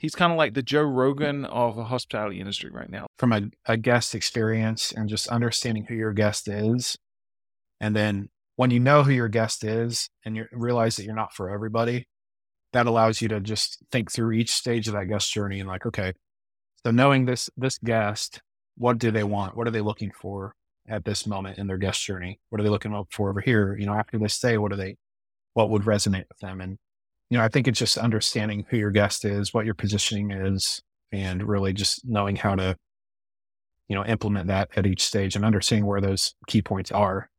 He's kind of like the Joe Rogan of the hospitality industry right now. From a, a guest experience and just understanding who your guest is. And then when you know who your guest is and you realize that you're not for everybody, that allows you to just think through each stage of that guest journey and like, okay, so knowing this this guest, what do they want? What are they looking for at this moment in their guest journey? What are they looking up for over here? You know, after they stay, what are they what would resonate with them? And you know, I think it's just understanding who your guest is, what your positioning is, and really just knowing how to, you know, implement that at each stage and understanding where those key points are.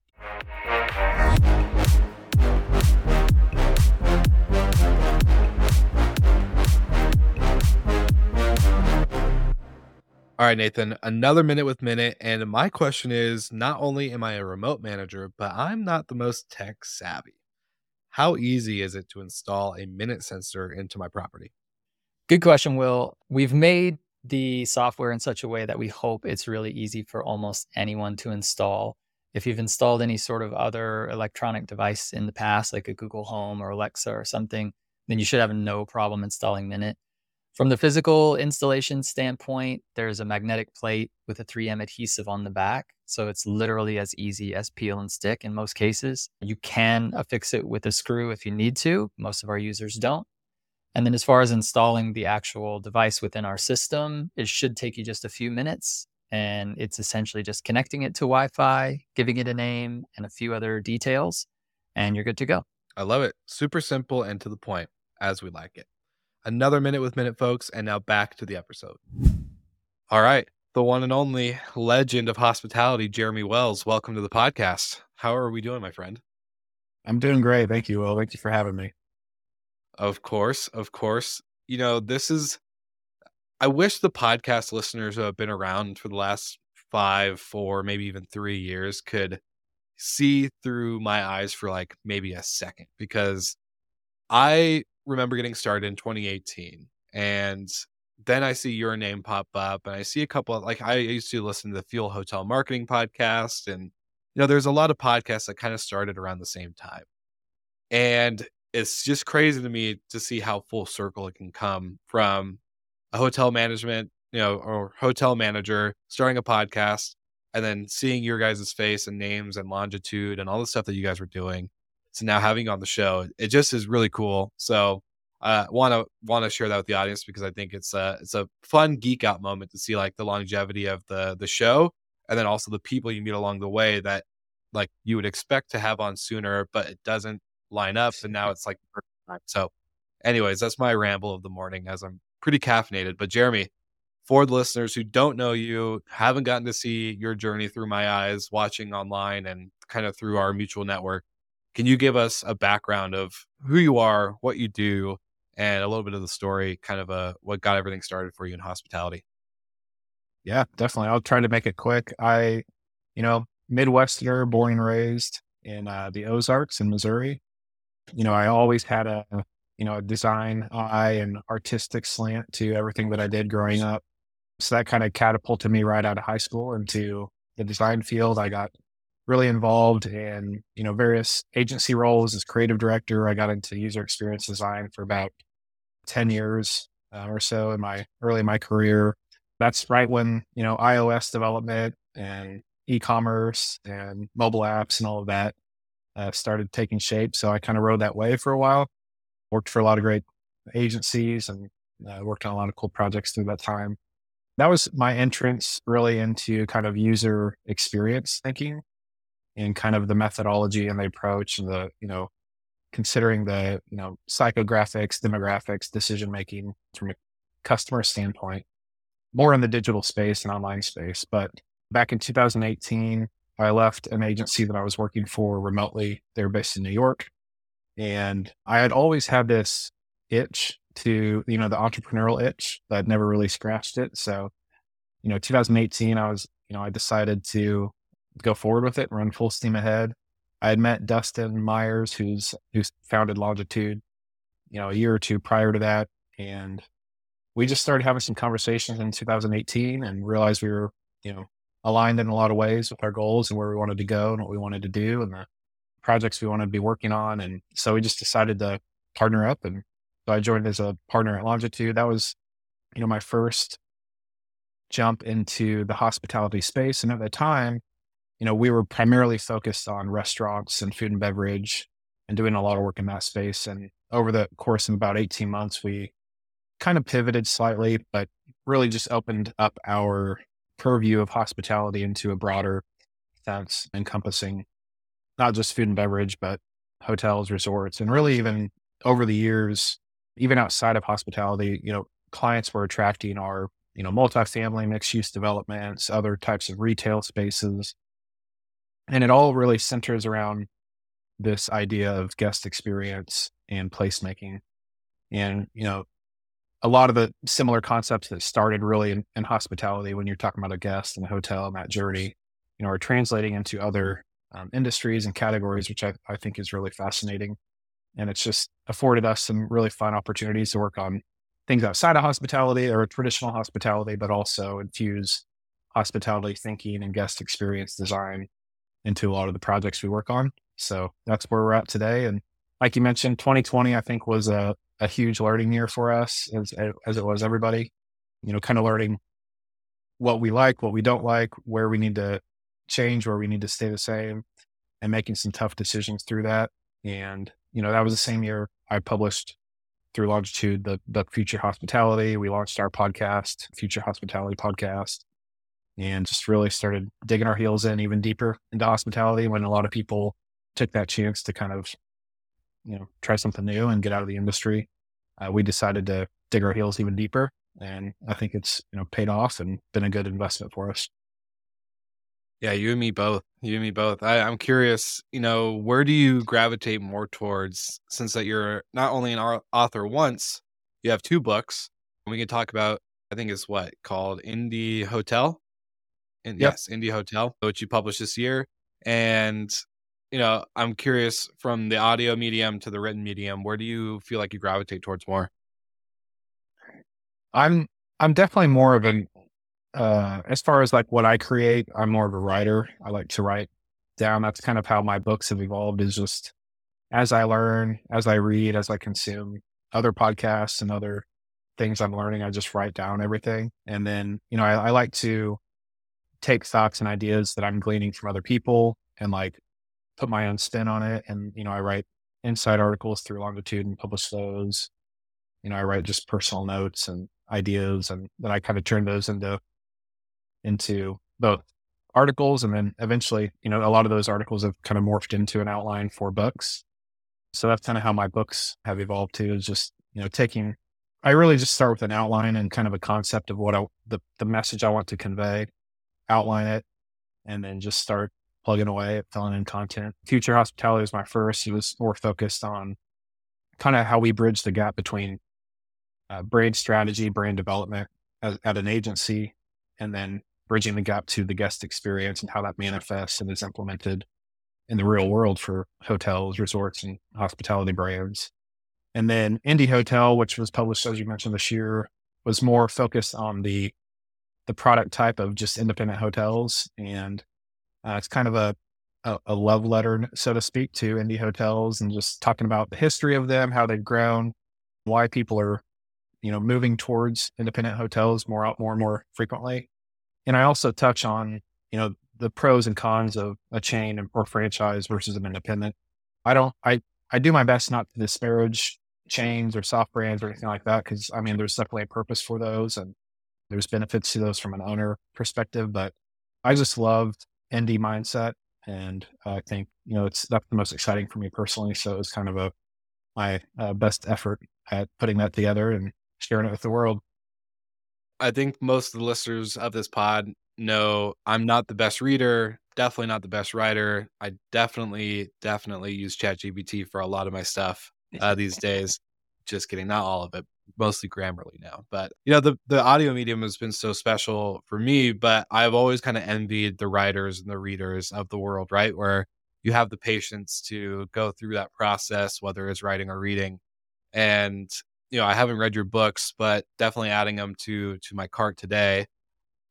All right, Nathan, another minute with Minut. And my question is not only am I a remote manager, but I'm not the most tech savvy. How easy is it to install a Minut sensor into my property? Good question, Will. We've made the software in such a way that we hope it's really easy for almost anyone to install. If you've installed any sort of other electronic device in the past, like a Google Home or Alexa or something, then you should have no problem installing Minut. From the physical installation standpoint, there's a magnetic plate with a 3M adhesive on the back. So it's literally as easy as peel and stick in most cases. You can affix it with a screw if you need to. Most of our users don't. And then as far as installing the actual device within our system, it should take you just a few minutes. And it's essentially just connecting it to Wi Fi, giving it a name and a few other details, and you're good to go. I love it. Super simple and to the point, as we like it. Another minute with Minut, folks. And now back to the episode. All right. The one and only legend of hospitality, Jeremy Wells. Welcome to the podcast. How are we doing, my friend? I'm doing great. Thank you, Will. Thank you for having me. Of course. Of course. You know, this is, I wish the podcast listeners who have been around for the last five, four, maybe even three years could see through my eyes for like maybe a second because I remember getting started in 2018 and then I see your name pop up and I see a couple of like I used to listen to the Fuel Hotel Marketing podcast and you know there's a lot of podcasts that kind of started around the same time. And it's just crazy to me to see how full circle it can come from a hotel management, you know, or hotel manager starting a podcast and then seeing your guys' face and names and longitude and all the stuff that you guys were doing so now having on the show, it just is really cool. So uh want to want to share that with the audience because I think it's a it's a fun geek out moment to see like the longevity of the the show and then also the people you meet along the way that like you would expect to have on sooner, but it doesn't line up, and now it's like so. Anyways, that's my ramble of the morning as I'm pretty caffeinated. But Jeremy, for the listeners who don't know you, haven't gotten to see your journey through my eyes, watching online and kind of through our mutual network, can you give us a background of who you are, what you do, and a little bit of the story, kind of a uh, what got everything started for you in hospitality? Yeah, definitely. I'll try to make it quick. I, you know, Midwesterner, born and raised in uh, the Ozarks in Missouri. You know, I always had a, you know, a design eye and artistic slant to everything that I did growing up. So that kind of catapulted me right out of high school into the design field. I got really involved in you know various agency roles as creative director. I got into user experience design for about ten years uh, or so in my early in my career. That's right when you know iOS development and e-commerce and mobile apps and all of that uh, started taking shape. So I kind of rode that wave for a while. Worked for a lot of great agencies and uh, worked on a lot of cool projects through that time. That was my entrance really into kind of user experience thinking in kind of the methodology and the approach and the, you know, considering the, you know, psychographics, demographics, decision making from a customer standpoint, more in the digital space and online space. But back in 2018, I left an agency that I was working for remotely. They were based in New York. And I had always had this itch to, you know, the entrepreneurial itch, but I'd never really scratched it. So, you know, 2018, I was, you know, I decided to go forward with it run full steam ahead. I had met Dustin Myers, who's who's founded Longitude, you know, a year or two prior to that, and we just started having some conversations in 2018 and realized we were, you know, aligned in a lot of ways with our goals and where we wanted to go and what we wanted to do and the projects we wanted to be working on. And so we just decided to partner up. And so I joined as a partner at Longitude. That was you know, my first jump into the hospitality space. And at the time, you know, we were primarily focused on restaurants and food and beverage and doing a lot of work in that space. And over the course of about 18 months, we kind of pivoted slightly, but really just opened up our purview of hospitality into a broader sense, encompassing not just food and beverage, but hotels, resorts, and really even over the years, even outside of hospitality, you know, clients were attracting our, you know, multifamily mixed use developments, other types of retail spaces. And it all really centers around this idea of guest experience and placemaking. And, you know, a lot of the similar concepts that started really in, in hospitality when you're talking about a guest and a hotel and that journey, you know, are translating into other um, industries and categories, which I, I think is really fascinating. And it's just afforded us some really fun opportunities to work on things outside of hospitality or traditional hospitality, but also infuse hospitality thinking and guest experience design into a lot of the projects we work on. So that's where we're at today. And like you mentioned, 2020, I think was a, a huge learning year for us as, as it was everybody, you know, kind of learning what we like, what we don't like, where we need to change, where we need to stay the same and making some tough decisions through that. And, you know, that was the same year I published through Longitude the, the Future Hospitality. We launched our podcast, Future Hospitality Podcast, and just really started digging our heels in even deeper into hospitality when a lot of people took that chance to kind of, you know, try something new and get out of the industry. Uh, we decided to dig our heels even deeper. And I think it's, you know, paid off and been a good investment for us. Yeah, you and me both. You and me both. I, I'm curious, you know, where do you gravitate more towards since that you're not only an author once, you have two books. And we can talk about, I think it's what called Indie Hotel. And yep. yes, Indie Hotel, which you published this year. And, you know, I'm curious from the audio medium to the written medium, where do you feel like you gravitate towards more? I'm I'm definitely more of an uh, as far as like what I create, I'm more of a writer. I like to write down. That's kind of how my books have evolved is just as I learn, as I read, as I consume other podcasts and other things I'm learning, I just write down everything. And then, you know, I, I like to take thoughts and ideas that I'm gleaning from other people and like put my own spin on it. And, you know, I write inside articles through longitude and publish those. You know, I write just personal notes and ideas and then I kind of turn those into into both articles and then eventually, you know, a lot of those articles have kind of morphed into an outline for books. So that's kind of how my books have evolved to is just, you know, taking I really just start with an outline and kind of a concept of what I the the message I want to convey, outline it, and then just start plugging away at filling in content. Future hospitality was my first. It was more focused on kind of how we bridge the gap between uh, brand strategy, brand development as, at an agency, and then bridging the gap to the guest experience and how that manifests and is implemented in the real world for hotels, resorts, and hospitality brands. And then Indie Hotel, which was published, as you mentioned, this year, was more focused on the the product type of just independent hotels, and uh, it's kind of a, a, a love letter, so to speak, to indie hotels, and just talking about the history of them, how they've grown, why people are, you know, moving towards independent hotels more out more and more frequently, and I also touch on, you know, the pros and cons of a chain or franchise versus an independent. I don't, I, I do my best not to disparage chains or soft brands or anything like that. Cause I mean, there's definitely a purpose for those and there's benefits to those from an owner perspective, but I just loved indie mindset. And I think, you know, it's that's the most exciting for me personally. So it was kind of a, my uh, best effort at putting that together and sharing it with the world. I think most of the listeners of this pod know I'm not the best reader, definitely not the best writer. I definitely, definitely use ChatGPT for a lot of my stuff uh, these days. Just kidding, not all of it, mostly Grammarly now. But you know, the the audio medium has been so special for me. But I've always kind of envied the writers and the readers of the world, right? Where you have the patience to go through that process, whether it's writing or reading. And you know, I haven't read your books, but definitely adding them to to my cart today.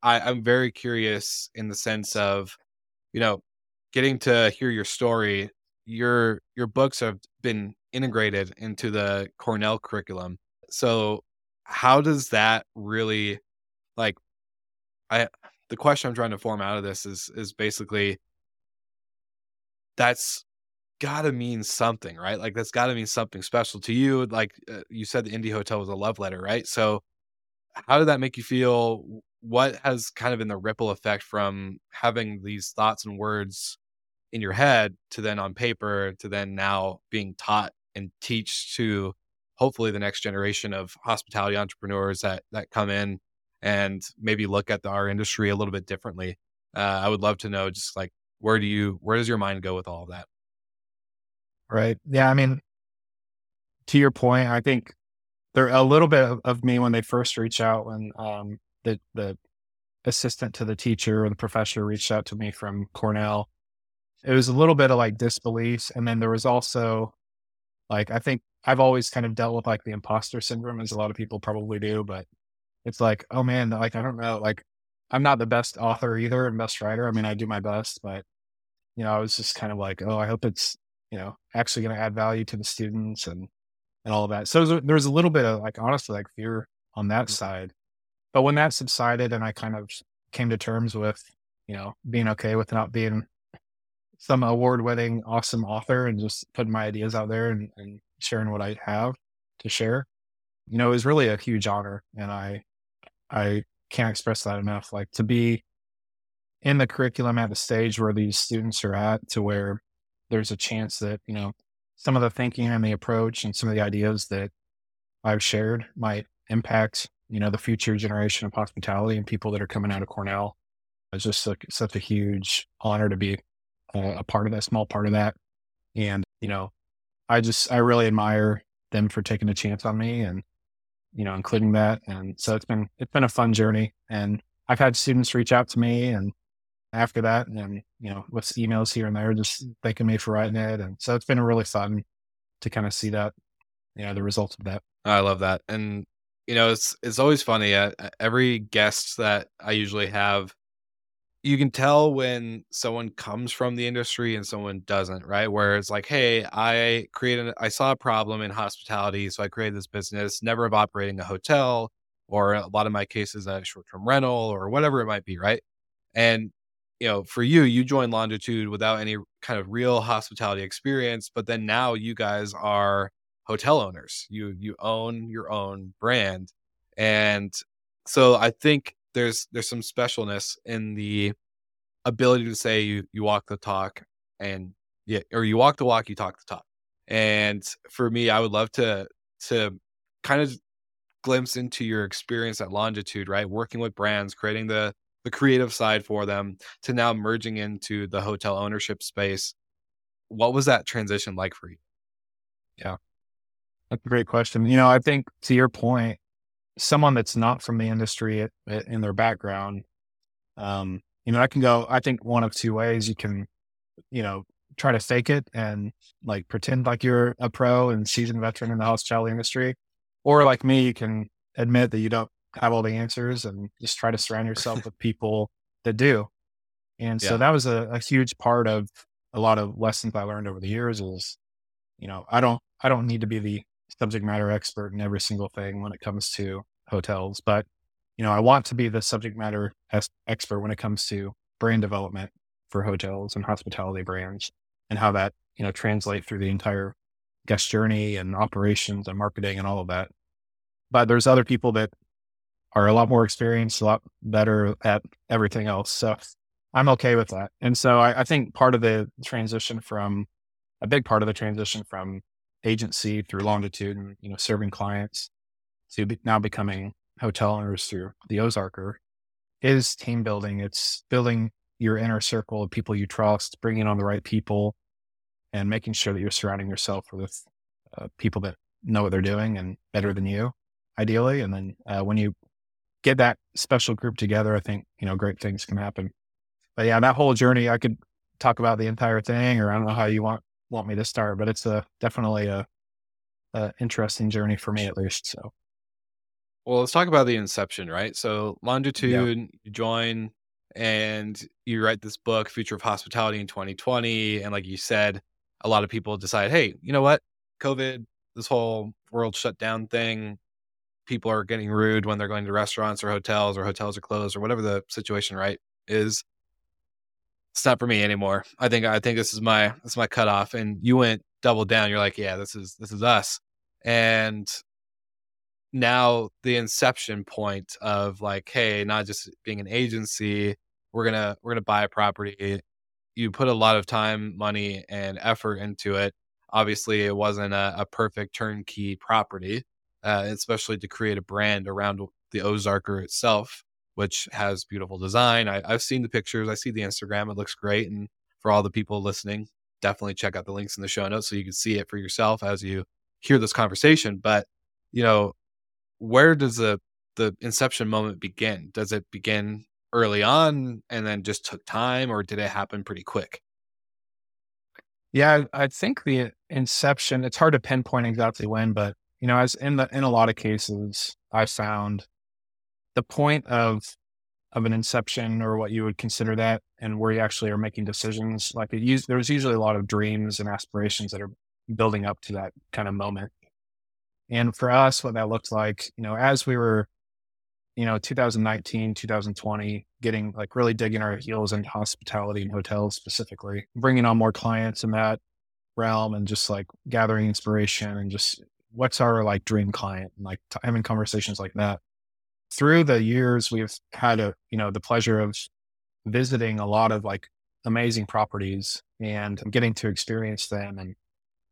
I, I'm very curious in the sense of, you know, getting to hear your story. Your your books have been integrated into the Cornell curriculum. So how does that really like I the question I'm trying to form out of this is is basically that's got to mean something, right? Like that's got to mean something special to you. Like uh, you said, the indie Hotel was a love letter, right? So, how did that make you feel? What has kind of been the ripple effect from having these thoughts and words in your head to then on paper to then now being taught and teach to hopefully the next generation of hospitality entrepreneurs that that come in and maybe look at the, our industry a little bit differently. Uh, I would love to know just like where do you where does your mind go with all of that? Right. Yeah. I mean, to your point, I think there a little bit of, of me when they first reach out when um, the the assistant to the teacher or the professor reached out to me from Cornell. It was a little bit of like disbelief, and then there was also like I think I've always kind of dealt with like the imposter syndrome, as a lot of people probably do, but it's like, oh man, like I don't know, like I'm not the best author either and best writer. I mean, I do my best, but you know, I was just kind of like, oh, I hope it's you know, actually going to add value to the students and, and all of that. So there was a little bit of like, honestly, like fear on that mm-hmm. side. But when that subsided and I kind of came to terms with, you know, being okay with not being some award winning, awesome author and just putting my ideas out there and, and sharing what I have to share, you know, was really a huge honor. And I, I can't express that enough. Like to be in the curriculum at the stage where these students are at to where there's a chance that, you know, some of the thinking and the approach and some of the ideas that I've shared might impact, you know, the future generation of hospitality and people that are coming out of Cornell. It's just such a huge honor to be a, a part of that, small part of that. And, you know, I just, I really admire them for taking a chance on me and, you know, including that. And so it's been, it's been a fun journey. And I've had students reach out to me and after that and you know with emails here and there just thanking me for writing it and so it's been really fun to kind of see that you know the results of that i love that and you know it's it's always funny uh, every guest that i usually have you can tell when someone comes from the industry and someone doesn't right where it's like hey i created i saw a problem in hospitality so i created this business never of operating a hotel or a lot of my cases a short-term rental or whatever it might be right and you know, for you, you joined Longitude without any kind of real hospitality experience, but then now you guys are hotel owners. You you own your own brand. And so I think there's there's some specialness in the ability to say you you walk the talk and yeah, or you walk the walk, you talk the talk. And for me, I would love to to kind of glimpse into your experience at Longitude, right? Working with brands, creating the the creative side for them to now merging into the hotel ownership space. What was that transition like for you? Yeah. That's a great question. You know, I think to your point, someone that's not from the industry in their background, um, you know, I can go, I think one of two ways you can, you know, try to fake it and like pretend like you're a pro and seasoned veteran in the hospitality industry. Or like me, you can admit that you don't have all the answers and just try to surround yourself with people that do. And so yeah. that was a, a, huge part of a lot of lessons I learned over the years is, you know, I don't, I don't need to be the subject matter expert in every single thing when it comes to hotels, but, you know, I want to be the subject matter expert when it comes to brand development for hotels and hospitality brands and how that, you know, translate through the entire guest journey and operations and marketing and all of that. But there's other people that are a lot more experienced, a lot better at everything else. So I'm okay with that. And so I, I think part of the transition from a big part of the transition from agency through longitude and you know serving clients to be, now becoming hotel owners through the Ozarker is team building. It's building your inner circle of people you trust, bringing on the right people, and making sure that you're surrounding yourself with uh, people that know what they're doing and better than you, ideally. And then uh, when you get that special group together, I think, you know, great things can happen. But yeah, that whole journey, I could talk about the entire thing, or I don't know how you want, want me to start, but it's a definitely a, a interesting journey for me at least. So. Well, let's talk about the inception, right? So longitude, yeah. you join and you write this book, Future of Hospitality in 2020. And like you said, a lot of people decide, hey, you know what? COVID, this whole world shut down thing, people are getting rude when they're going to restaurants or hotels or hotels are closed or whatever the situation right is it's not for me anymore. I think I think this is my this is my cutoff. And you went double down. You're like, yeah, this is this is us. And now the inception point of like, hey, not just being an agency, we're gonna we're gonna buy a property. You put a lot of time, money, and effort into it. Obviously, it wasn't a, a perfect turnkey property, uh, especially to create a brand around the Ozarker itself which has beautiful design. I, I've seen the pictures, I see the Instagram, it looks great. And for all the people listening, definitely check out the links in the show notes so you can see it for yourself as you hear this conversation. But, you know, where does the the inception moment begin? Does it begin early on and then just took time or did it happen pretty quick? Yeah, I think the inception, it's hard to pinpoint exactly when, but you know, as in the in a lot of cases, I found the point of of an inception or what you would consider that and where you actually are making decisions like it use, there's usually a lot of dreams and aspirations that are building up to that kind of moment. And for us what that looked like you know as we were you know 2019 2020 getting like really digging our heels into hospitality and hotels specifically bringing on more clients in that realm and just like gathering inspiration and just what's our like dream client and like t- having conversations like that through the years, we've had a, you know, the pleasure of visiting a lot of like amazing properties and getting to experience them. And,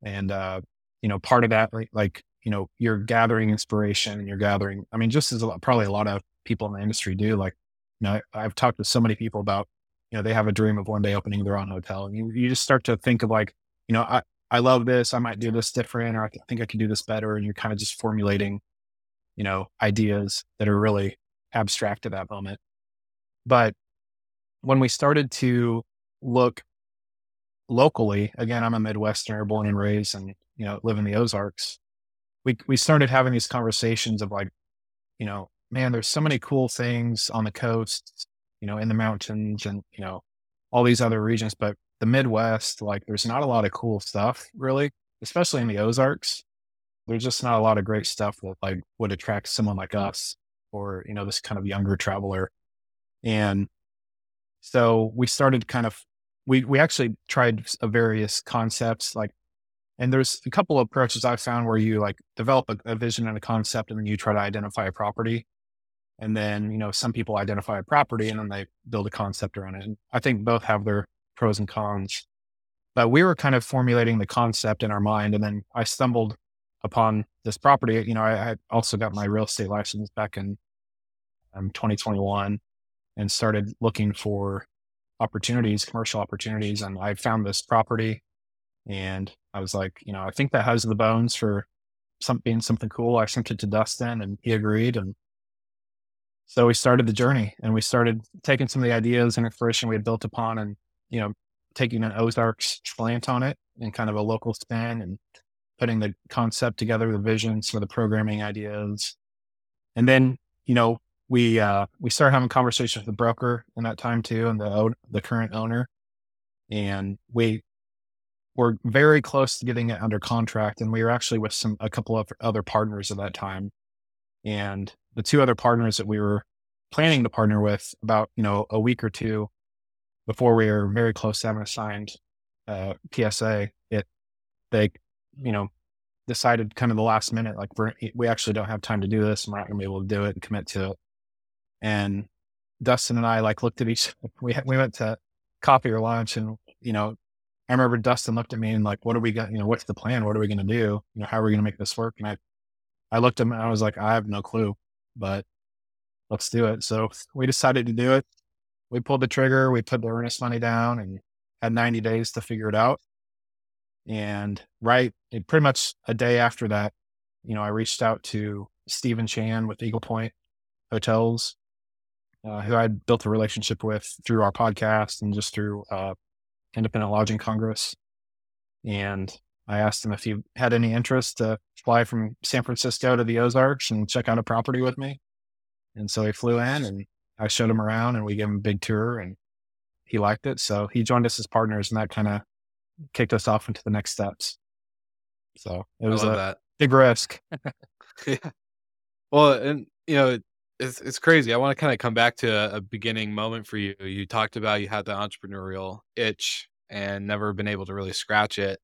and, uh, you know, part of that, like, you know, you're gathering inspiration and you're gathering, I mean, just as a lot, probably a lot of people in the industry do, like, you know, I've talked to so many people about, you know, they have a dream of one day opening their own hotel and you, you just start to think of like, you know, I, I love this. I might do this different, or I think I can do this better. And you're kind of just formulating you know, ideas that are really abstract at that moment. But when we started to look locally, again, I'm a Midwesterner, born and raised, and you know, live in the Ozarks. We we started having these conversations of like, you know, man, there's so many cool things on the coast, you know, in the mountains, and you know, all these other regions, but the Midwest, like, there's not a lot of cool stuff really, especially in the Ozarks there's just not a lot of great stuff that like would attract someone like us or you know this kind of younger traveler. And so we started kind of we we actually tried uh, various concepts like and there's a couple of approaches i found where you like develop a, a vision and a concept and then you try to identify a property. And then you know some people identify a property and then they build a concept around it. And i think both have their pros and cons. But we were kind of formulating the concept in our mind and then i stumbled upon this property, you know, I, I also got my real estate license back in um, 2021 and started looking for opportunities, commercial opportunities. And I found this property and I was like, you know, I think that has the bones for some, being something cool. I sent it to Dustin and he agreed. And so we started the journey and we started taking some of the ideas and information we had built upon and, you know, taking an Ozarks slant on it and kind of a local spin and putting the concept together, the vision, some of the programming ideas. And then, you know, we uh we started having conversations with the broker in that time too and the the current owner. And we were very close to getting it under contract. And we were actually with some a couple of other partners at that time. And the two other partners that we were planning to partner with about, you know, a week or two before we were very close to having a signed uh, PSA, it they you know, decided kind of the last minute, like we're, we actually don't have time to do this and we're not gonna be able to do it and commit to it. And Dustin and I like looked at each, we, we went to coffee or lunch and, you know, I remember Dustin looked at me and like, what are we going you know, what's the plan? What are we going to do? You know, how are we going to make this work? And I, I looked at him and I was like, I have no clue, but let's do it. So we decided to do it. We pulled the trigger, we put the earnest money down and had 90 days to figure it out. And right, pretty much a day after that, you know, I reached out to Stephen Chan with Eagle Point Hotels, uh, who I'd built a relationship with through our podcast and just through uh, Independent Lodging Congress. And I asked him if he had any interest to fly from San Francisco to the Ozarks and check out a property with me. And so he flew in and I showed him around and we gave him a big tour and he liked it. So he joined us as partners and that kind of kicked us off into the next steps. So it was a that. big risk. yeah. Well, and you know, it's it's crazy. I want to kind of come back to a, a beginning moment for you. You talked about you had the entrepreneurial itch and never been able to really scratch it.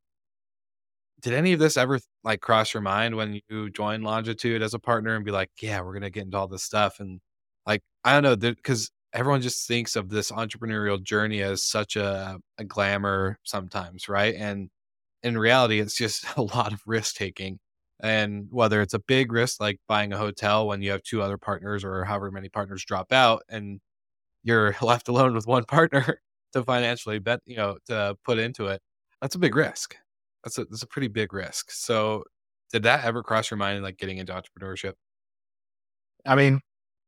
Did any of this ever like cross your mind when you joined Longitude as a partner and be like, yeah, we're gonna get into all this stuff and like I don't know, because everyone just thinks of this entrepreneurial journey as such a, a glamour sometimes, right? And in reality, it's just a lot of risk taking. And whether it's a big risk like buying a hotel when you have two other partners or however many partners drop out and you're left alone with one partner to financially bet, you know, to put into it, that's a big risk. That's a that's a pretty big risk. So did that ever cross your mind like getting into entrepreneurship? I mean,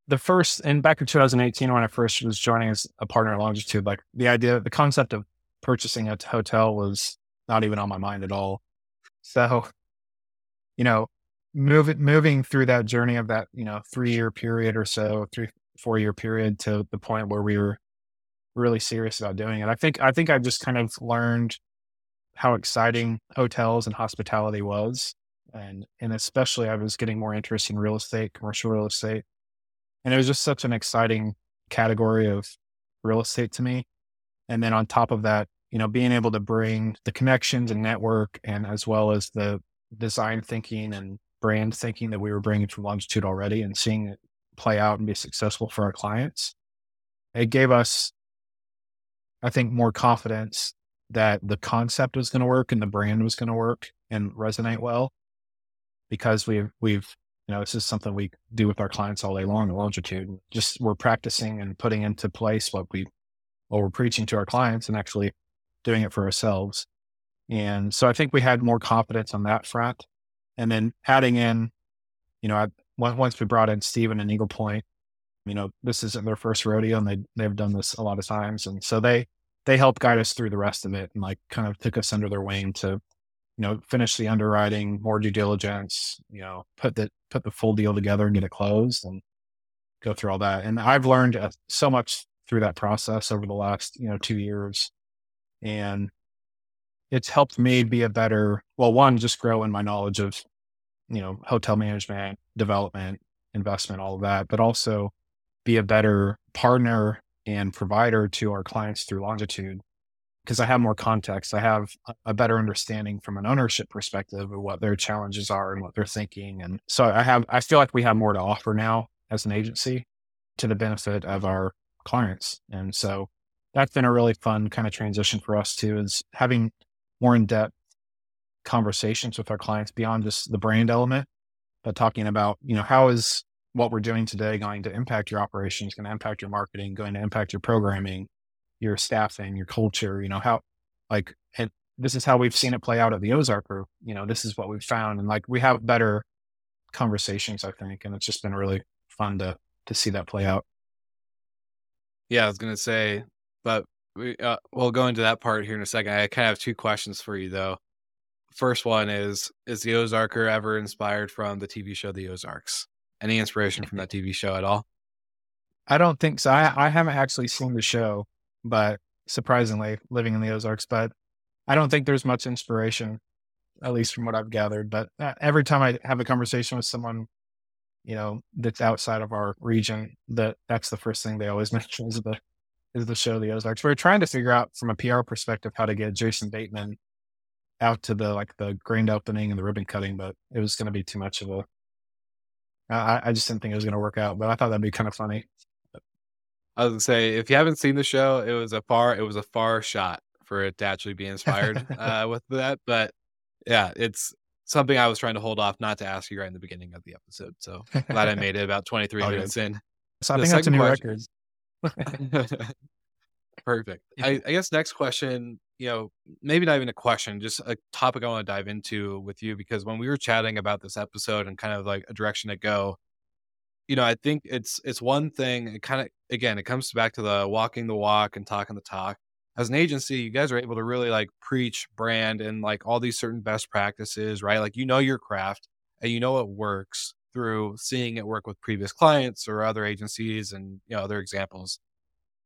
the first and back in 2018 when I first was joining as a partner at Longitude, like the idea, the concept of purchasing a hotel was not even on my mind at all. So, you know, moving moving through that journey of that, you know, three year period or so, three four year period to the point where we were really serious about doing it. I think I think I just kind of learned how exciting hotels and hospitality was. And and especially I was getting more interest in real estate, commercial real estate. And it was just such an exciting category of real estate to me. And then on top of that, you know, being able to bring the connections and network and as well as the design thinking and brand thinking that we were bringing from Longitude already and seeing it play out and be successful for our clients. It gave us, I think, more confidence that the concept was going to work and the brand was going to work and resonate well because we've, we've, you know, this is something we do with our clients all day long at Longitude. Just we're practicing and putting into place what we, what we're preaching to our clients and actually doing it for ourselves. And so I think we had more confidence on that front. And then adding in, you know, I, once we brought in Stephen and Eagle Point, you know, this isn't their first rodeo and they, they've done this a lot of times. And so they, they helped guide us through the rest of it and like kind of took us under their wing to, you know, finish the underwriting, more due diligence, you know, put the, put the full deal together and get it closed and go through all that. And I've learned uh, so much through that process over the last, you know, two years. And it's helped me be a better, well, one, just grow in my knowledge of, you know, hotel management, development, investment, all of that, but also be a better partner and provider to our clients through Longitude because I have more context. I have a better understanding from an ownership perspective of what their challenges are and what they're thinking. And so I have, I feel like we have more to offer now as an agency to the benefit of our clients. And so that's been a really fun kind of transition for us too, is having more in depth conversations with our clients beyond just the brand element, but talking about, you know, how is what we're doing today going to impact your operations, going to impact your marketing, going to impact your programming, your staffing, your culture, you know, how like, and this is how we've seen it play out at the Ozark group. You know, this is what we've found. And like, we have better conversations, I think. And it's just been really fun to, to see that play out. Yeah, I was going to say, but we, uh, we'll go into that part here in a second. I kind of have two questions for you though. First one is, is the Ozarker ever inspired from the TV show The Ozarks? Any inspiration from that TV show at all? I don't think so. I, I haven't actually seen the show, but surprisingly, living in the Ozarks, but I don't think there's much inspiration, at least from what I've gathered. But uh, every time I have a conversation with someone, you know, that's outside of our region, that that's the first thing they always mention is the is the show The Ozarks. We are trying to figure out from a PR perspective how to get Jason Bateman out to the like the grand opening and the ribbon cutting, but it was going to be too much of a I, I just didn't think it was going to work out, but I thought that'd be kind of funny. I was gonna say, if you haven't seen the show, it was a far, it was a far shot for it to actually be inspired uh, with that. But yeah, it's something I was trying to hold off not to ask you right in the beginning of the episode. So glad I made it about 23 oh, minutes in. So I the think that's a new question, record. Perfect. I, I guess next question, you know, maybe not even a question, just a topic I want to dive into with you because when we were chatting about this episode and kind of like a direction to go, you know, I think it's it's one thing. It kind of again, it comes back to the walking the walk and talking the talk. As an agency, you guys are able to really like preach brand and like all these certain best practices, right? Like you know your craft and you know it works through seeing it work with previous clients or other agencies and you know other examples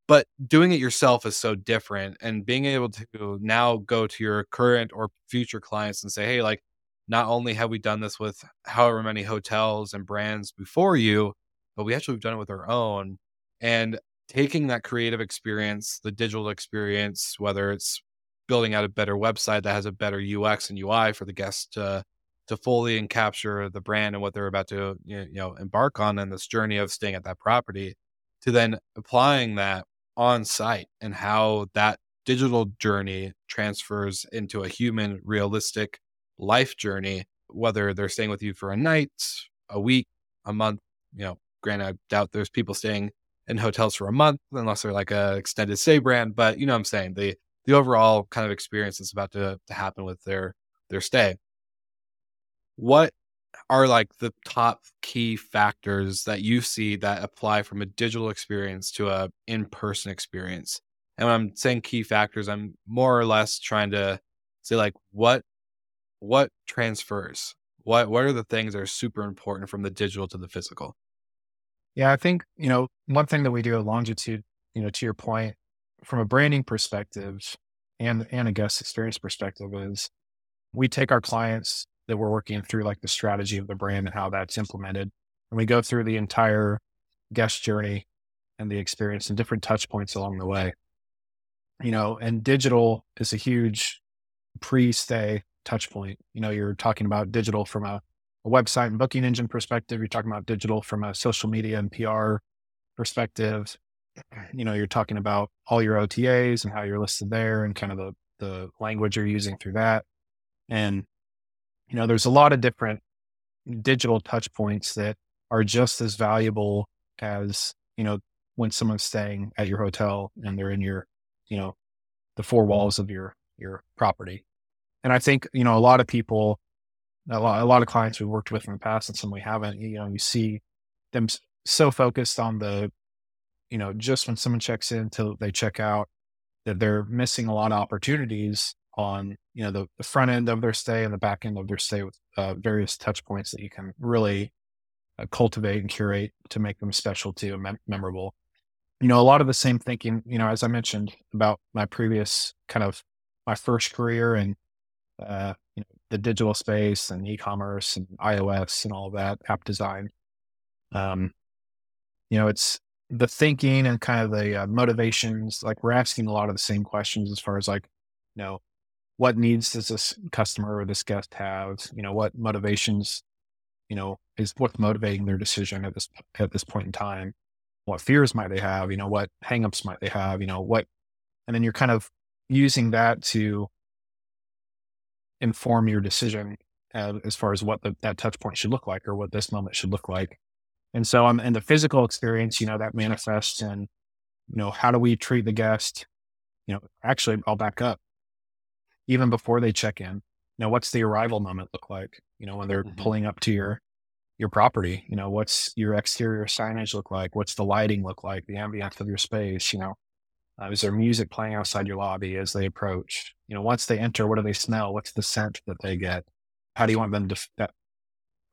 but doing it yourself is so different and being able to now go to your current or future clients and say hey like not only have we done this with however many hotels and brands before you, but we actually have done it with our own. And taking that creative experience, the digital experience, whether it's building out a better website that has a better UX and UI for the guests to to fully and capture the brand and what they're about to you know embark on in this journey of staying at that property, to then applying that on site and how that digital journey transfers into a human, realistic life journey, whether they're staying with you for a night, a week, a month. You know, granted, I doubt there's people staying in hotels for a month unless they're like a extended stay brand. But you know, what I'm saying the the overall kind of experience that's about to to happen with their their stay. What are like the top key factors that you see that apply from a digital experience to a in-person experience and when i'm saying key factors i'm more or less trying to say like what what transfers what what are the things that are super important from the digital to the physical yeah i think you know one thing that we do at longitude you know to your point from a branding perspective and and a guest experience perspective is we take our clients that we're working through like the strategy of the brand and how that's implemented. And we go through the entire guest journey and the experience and different touch points along the way. You know, and digital is a huge pre-stay touch point. You know, you're talking about digital from a, a website and booking engine perspective. You're talking about digital from a social media and PR perspective. You know, you're talking about all your OTAs and how you're listed there and kind of the the language you're using through that. And you know, there's a lot of different digital touch points that are just as valuable as, you know, when someone's staying at your hotel and they're in your, you know, the four walls of your your property. And I think, you know, a lot of people, a lot, a lot of clients we've worked with in the past and some we haven't, you know, you see them so focused on the, you know, just when someone checks in till they check out, that they're missing a lot of opportunities on you know the, the, front end of their stay and the back end of their stay with uh, various touch points that you can really uh, cultivate and curate to make them special to and mem- memorable. You know a lot of the same thinking you know as i mentioned about my previous kind of my first career and uh, you know the digital space and e-commerce and ios and all that app design um you know it's the thinking and kind of the uh, motivations like we're asking a lot of the same questions as far as like you know what needs does this customer or this guest have? You know, what motivations, you know, is what's motivating their decision at this at this point in time? What fears might they have? You know, what hangups might they have? You know, what and then you're kind of using that to inform your decision uh, as far as what the, that touch point should look like or what this moment should look like. And so um, in the physical experience, you know, that manifests in, you know, how do we treat the guest? You know, actually, I'll back up even before they check in. You know, what's the arrival moment look like? You know, when they're mm-hmm. pulling up to your your property, you know, what's your exterior signage look like? What's the lighting look like? The ambience of your space, you know, uh, is there music playing outside your lobby as they approach? You know, once they enter, what do they smell? What's the scent that they get? How do you want them to, that,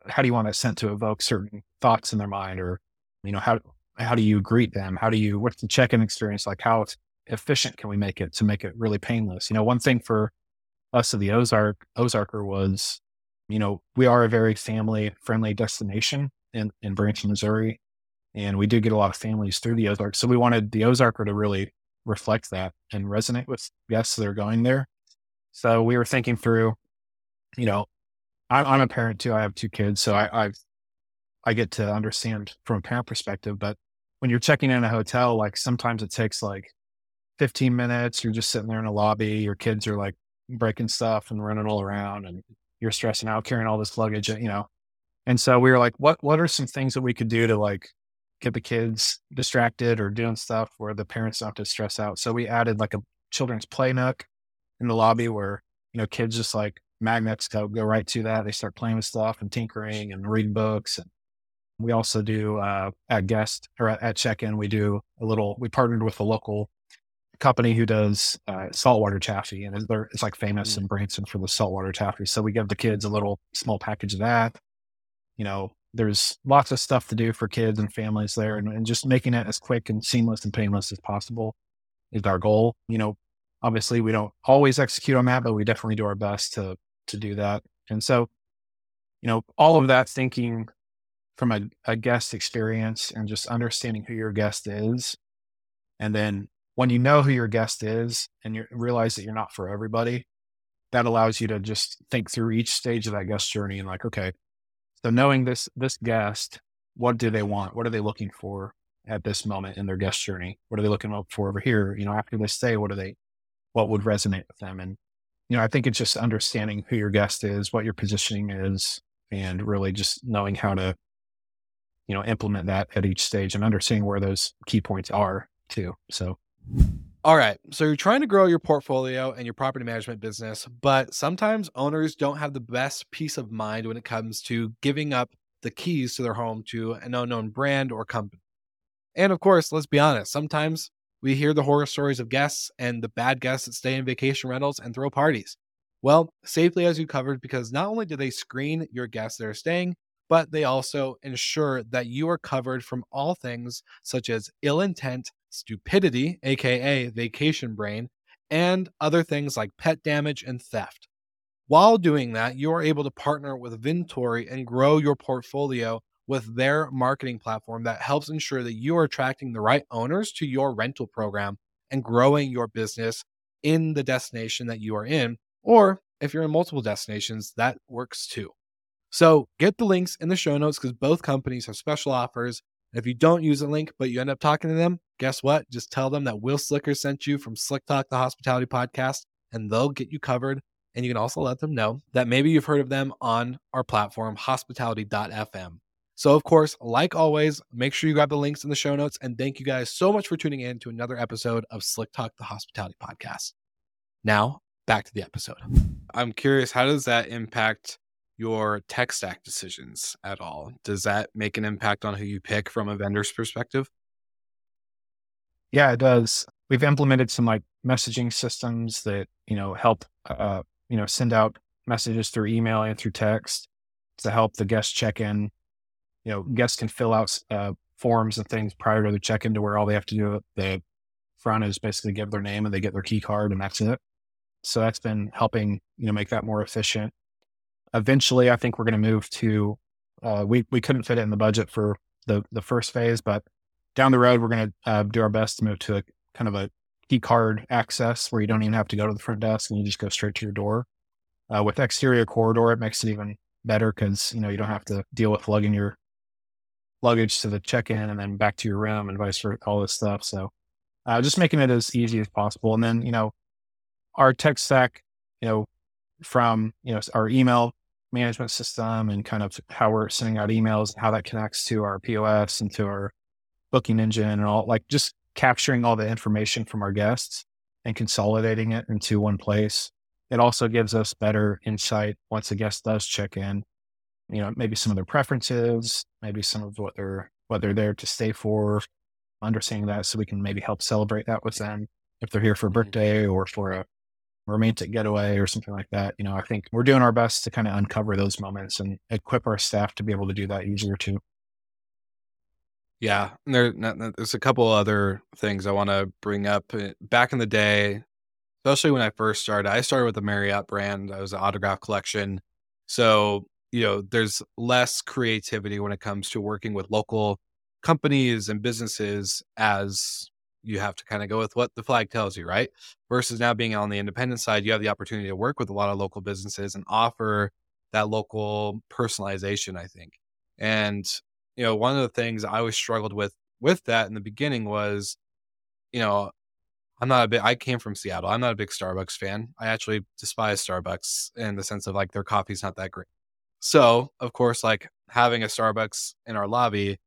how do you want that scent to evoke certain thoughts in their mind? Or, you know, how, how do you greet them? How do you, what's the check-in experience like? How efficient can we make it to make it really painless? You know, one thing for us of the Ozark Ozarker was, you know, we are a very family friendly destination in, in Branson, Missouri. And we do get a lot of families through the Ozark. So we wanted the Ozarker to really reflect that and resonate with guests that are going there. So we were thinking through, you know, I'm, I'm a parent too. I have two kids. So I, I've, I get to understand from a parent perspective, but when you're checking in a hotel, like sometimes it takes like 15 minutes. You're just sitting there in a lobby. Your kids are like breaking stuff and running all around and you're stressing out carrying all this luggage, you know. And so we were like, what what are some things that we could do to like get the kids distracted or doing stuff where the parents don't have to stress out? So we added like a children's play nook in the lobby where, you know, kids just like magnets go go right to that. They start playing with stuff and tinkering and reading books. And we also do uh, at guest or at, at check-in, we do a little we partnered with a local company who does uh, saltwater taffy, and it's like famous mm. in Branson for the saltwater taffy. So we give the kids a little small package of that. You know, there's lots of stuff to do for kids and families there, and, and just making it as quick and seamless and painless as possible is our goal. You know, obviously we don't always execute on that, but we definitely do our best to to do that. And so you know, all of that thinking from a, a guest experience and just understanding who your guest is. And then when you know who your guest is and you realize that you're not for everybody, that allows you to just think through each stage of that guest journey and like, okay, so knowing this this guest, what do they want? What are they looking for at this moment in their guest journey? What are they looking for over here? You know, after they say, what are they what would resonate with them? And you know, I think it's just understanding who your guest is, what your positioning is, and really just knowing how to, you know, implement that at each stage and understanding where those key points are too. So all right. So you're trying to grow your portfolio and your property management business, but sometimes owners don't have the best peace of mind when it comes to giving up the keys to their home to an unknown brand or company. And of course, let's be honest, sometimes we hear the horror stories of guests and the bad guests that stay in vacation rentals and throw parties. Well, Safely has you covered because not only do they screen your guests that are staying, but they also ensure that you are covered from all things such as ill intent stupidity, aka vacation brain, and other things like pet damage and theft. While doing that, you are able to partner with Vintory and grow your portfolio with their marketing platform that helps ensure that you are attracting the right owners to your rental program and growing your business in the destination that you are in. Or if you're in multiple destinations, that works too. So get the links in the show notes because both companies have special offers if you don't use a link, but you end up talking to them, guess what? Just tell them that Will Slicker sent you from Slick Talk, the hospitality podcast, and they'll get you covered. And you can also let them know that maybe you've heard of them on our platform, hospitality.fm. So, of course, like always, make sure you grab the links in the show notes. And thank you guys so much for tuning in to another episode of Slick Talk, the hospitality podcast. Now, back to the episode. I'm curious, how does that impact your tech stack decisions at all? Does that make an impact on who you pick from a vendor's perspective? Yeah, it does. We've implemented some like messaging systems that, you know, help, uh, you know, send out messages through email and through text to help the guests check in. You know, guests can fill out uh, forms and things prior to the check in to where all they have to do at the front is basically give their name and they get their key card and that's it. So that's been helping, you know, make that more efficient eventually, I think we're going to move to. Uh, we we couldn't fit it in the budget for the the first phase, but down the road, we're going to uh, do our best to move to a kind of a key card access where you don't even have to go to the front desk and you just go straight to your door. Uh, with exterior corridor, it makes it even better because you know you don't have to deal with lugging your luggage to the check-in and then back to your room and vice versa, all this stuff. So, uh, just making it as easy as possible. And then you know, our tech stack, you know, from you know our email management system and kind of how we're sending out emails, and how that connects to our POS and to our booking engine and all like just capturing all the information from our guests and consolidating it into one place. It also gives us better insight once a guest does check in, you know, maybe some of their preferences, maybe some of what they're what they're there to stay for, understanding that so we can maybe help celebrate that with them if they're here for a mm-hmm. birthday or for a romantic getaway or something like that. You know, I think we're doing our best to kind of uncover those moments and equip our staff to be able to do that easier too. Yeah, there, there's a couple other things I want to bring up. Eh, back in the day, especially when I first started, I started with the Marriott brand. I was an autograph collection, so you know, there's less creativity when it comes to working with local companies and businesses as you have to kind of go with what the flag tells you, right? Versus now being on the independent side, you have the opportunity to work with a lot of local businesses and offer that local personalization, I think. And, you know, one of the things I always struggled with with that in the beginning was, you know, I'm not a big, I came from Seattle. I'm not a big Starbucks fan. I actually despise Starbucks in the sense of like their coffee's not that great. So, of course, like having a Starbucks in our lobby, it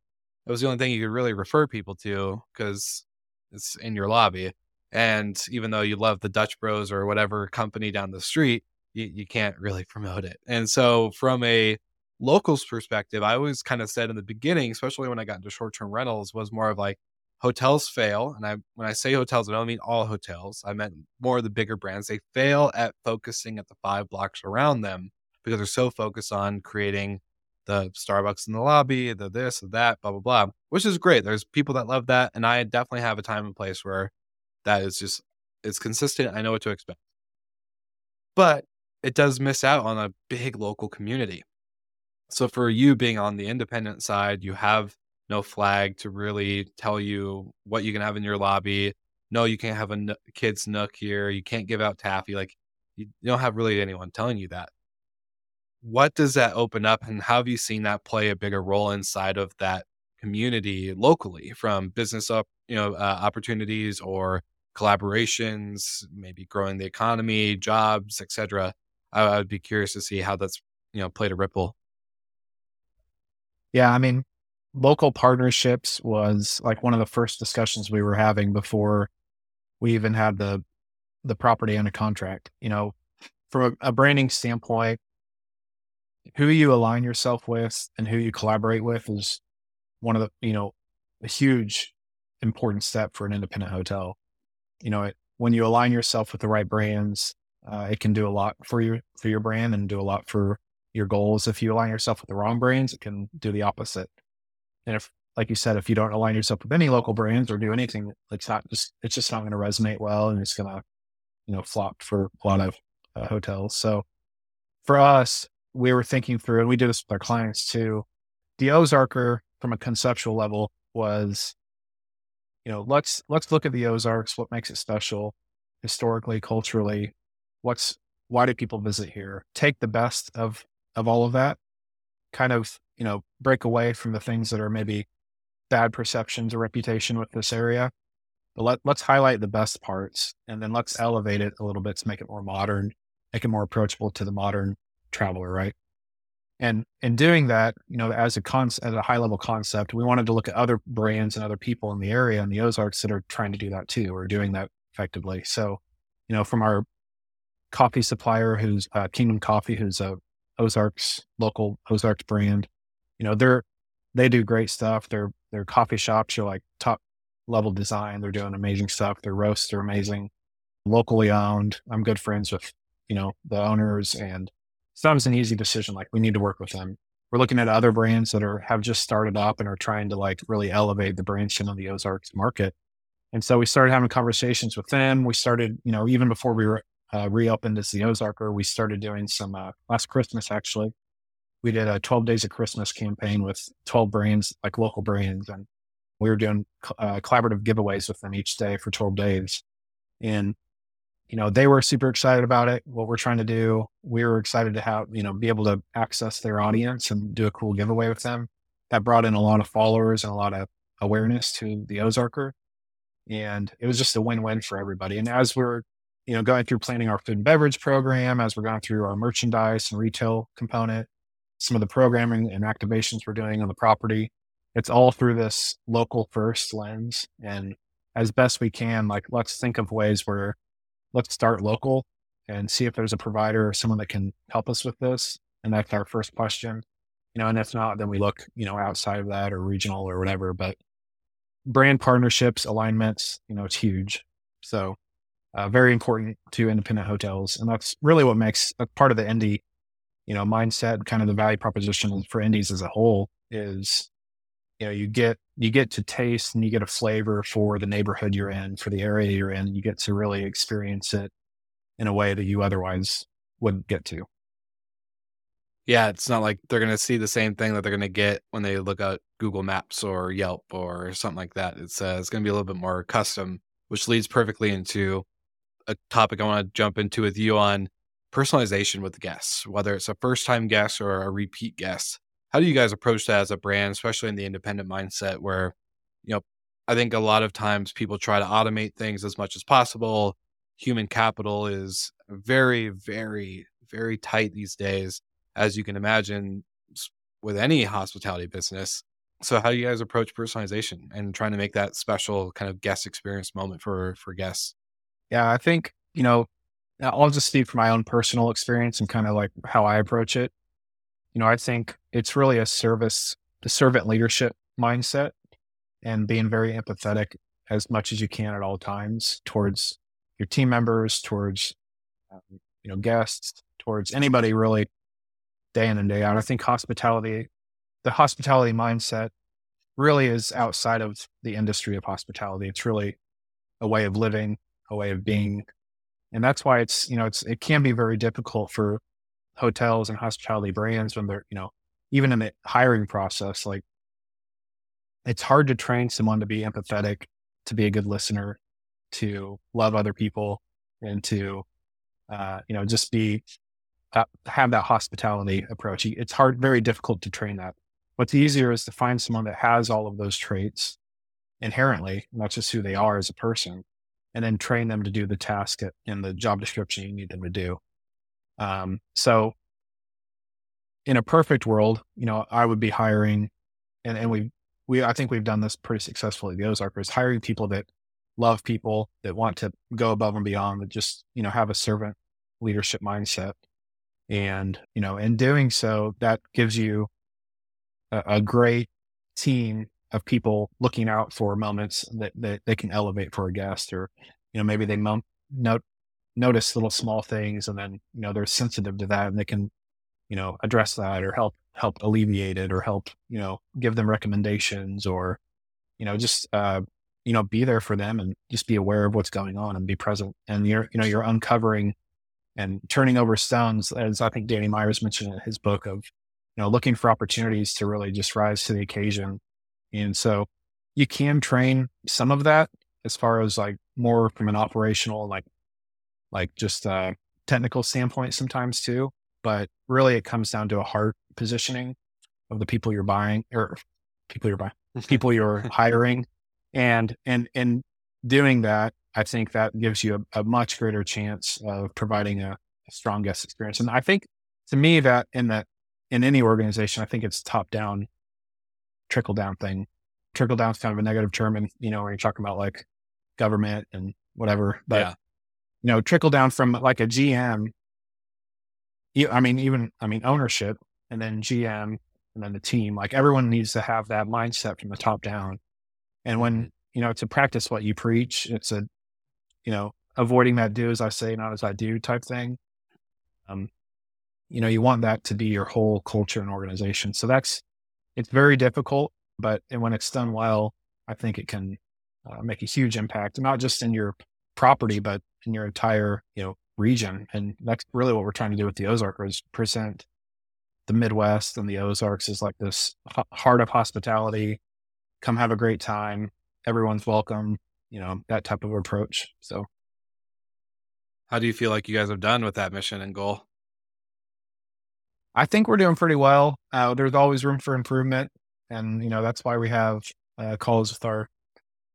was the only thing you could really refer people to because it's in your lobby. And even though you love the Dutch Bros or whatever company down the street, you, you can't really promote it. And so, from a locals perspective, I always kind of said in the beginning, especially when I got into short term rentals, was more of like hotels fail. And I, when I say hotels, I don't mean all hotels. I meant more of the bigger brands. They fail at focusing at the five blocks around them because they're so focused on creating the Starbucks in the lobby, the this, the that, blah, blah, blah, which is great. There's people that love that. And I definitely have a time and place where that is just, it's consistent. I know what to expect. But it does miss out on a big local community. So for you being on the independent side, you have no flag to really tell you what you can have in your lobby. No, you can't have a n- kid's nook here. You can't give out taffy. Like you don't have really anyone telling you that. What does that open up, and how have you seen that play a bigger role inside of that community locally, from business up, you know, uh, opportunities or collaborations, maybe growing the economy, jobs, etc. I, I would be curious to see how that's you know played a ripple. Yeah, I mean, local partnerships was like one of the first discussions we were having before we even had the the property under contract. You know, from a, a branding standpoint, who you align yourself with and who you collaborate with is one of the you know a huge important step for an independent hotel. You know, it, when you align yourself with the right brands, uh, it can do a lot for your for your brand and do a lot for your goals. If you align yourself with the wrong brands, it can do the opposite. And if, like you said, if you don't align yourself with any local brands or do anything, it's not just it's just not going to resonate well, and it's going to you know flop for a lot of uh, hotels. So for us, we were thinking through, and we do this with our clients too. The Ozarker, from a conceptual level, was you know let's let's look at the Ozarks. What makes it special historically, culturally? What's why do people visit here? Take the best of of all of that, kind of you know break away from the things that are maybe bad perceptions or reputation with this area. But let, let's highlight the best parts and then let's elevate it a little bit to make it more modern, make it more approachable to the modern traveler, right? And in doing that, you know, as a concept, as a high level concept, we wanted to look at other brands and other people in the area and the Ozarks that are trying to do that too, or doing that effectively. So, you know, from our coffee supplier, who's uh, Kingdom Coffee, who's a Ozarks local Ozarks brand, you know, they're they do great stuff. Their their coffee shops are like top level design. They're doing amazing stuff. Their roasts are amazing, locally owned. I'm good friends with you know the owners and it's not an easy decision. Like we need to work with them. We're looking at other brands that are have just started up and are trying to like really elevate the brand in the Ozarks market. And so we started having conversations with them. We started, you know, even before we uh, reopened as the Ozarker, we started doing some uh, last Christmas actually. We did a 12 days of Christmas campaign with 12 brands, like local brands, and we were doing uh, collaborative giveaways with them each day for 12 days. And you know, they were super excited about it, what we're trying to do. We were excited to have, you know, be able to access their mm-hmm. audience and do a cool giveaway with them. That brought in a lot of followers and a lot of awareness to the Ozarker. And it was just a win win for everybody. And as we're, you know, going through planning our food and beverage program, as we're going through our merchandise and retail component, some of the programming and activations we're doing on the property, it's all through this local first lens. And as best we can, like, let's think of ways where let's start local and see if there's a provider or someone that can help us with this. And that's our first question. You know, and if not, then we look, you know, outside of that or regional or whatever. But brand partnerships, alignments, you know, it's huge. So uh, very important to independent hotels. And that's really what makes a part of the indie, you know, mindset, kind of the value proposition for indies as a whole is you know you get you get to taste and you get a flavor for the neighborhood you're in for the area you're in you get to really experience it in a way that you otherwise wouldn't get to. Yeah it's not like they're going to see the same thing that they're going to get when they look at google maps or yelp or something like that. It's uh, it's going to be a little bit more custom which leads perfectly into a topic i want to jump into with you on personalization with guests whether it's a first time guest or a repeat guest how do you guys approach that as a brand, especially in the independent mindset where, you know, I think a lot of times people try to automate things as much as possible. Human capital is very, very, very tight these days, as you can imagine with any hospitality business. So how do you guys approach personalization and trying to make that special kind of guest experience moment for for guests? Yeah, I think, you know, I'll just speak from my own personal experience and kind of like how I approach it you know, I think it's really a service, the servant leadership mindset and being very empathetic as much as you can at all times towards your team members, towards, um, you know, guests, towards anybody really day in and day out. I think hospitality, the hospitality mindset really is outside of the industry of hospitality. It's really a way of living, a way of being. And that's why it's, you know, it's, it can be very difficult for hotels and hospitality brands when they're, you know, even in the hiring process, like it's hard to train someone to be empathetic, to be a good listener, to love other people, and to, uh, you know, just be, uh, have that hospitality approach. It's hard, very difficult to train that. What's easier is to find someone that has all of those traits inherently, not just who they are as a person, and then train them to do the task in the job description you need them to do. Um, so in a perfect world, you know, I would be hiring and, and we, we, I think we've done this pretty successfully. The Ozarkers hiring people that love people that want to go above and beyond that just, you know, have a servant leadership mindset. And, you know, in doing so, that gives you a, a great team of people looking out for moments that, that they can elevate for a guest or, you know, maybe they mo- note, notice little small things and then, you know, they're sensitive to that and they can, you know, address that or help, help alleviate it or help, you know, give them recommendations or, you know, just, uh, you know, be there for them and just be aware of what's going on and be present. And you're, you know, you're uncovering and turning over stones, as I think Danny Myers mentioned in his book of, you know, looking for opportunities to really just rise to the occasion and so you can train some of that as far as like more from an operational, like, like just a technical standpoint sometimes too. But really it comes down to a heart positioning of the people you're buying or people you're buying, people you're hiring. And, and, and doing that, I think that gives you a, a much greater chance of providing a, a strong guest experience. And I think to me that in that, in any organization, I think it's top down trickle down thing. Trickle down is kind of a negative term, and you know, when you're talking about like government and whatever, but yeah. you know, trickle down from like a GM. I mean, even I mean, ownership, and then GM, and then the team. Like everyone needs to have that mindset from the top down. And when mm-hmm. you know to practice what you preach, it's a you know avoiding that do as I say, not as I do type thing. Um, you know, you want that to be your whole culture and organization. So that's it's very difficult, but when it's done well, I think it can uh, make a huge impact, not just in your property, but in your entire, you know, region. And that's really what we're trying to do with the Ozark is present the Midwest and the Ozarks is like this heart of hospitality. Come have a great time. Everyone's welcome, you know, that type of approach. So how do you feel like you guys have done with that mission and goal? I think we're doing pretty well. Uh, there's always room for improvement, and you know that's why we have uh, calls with our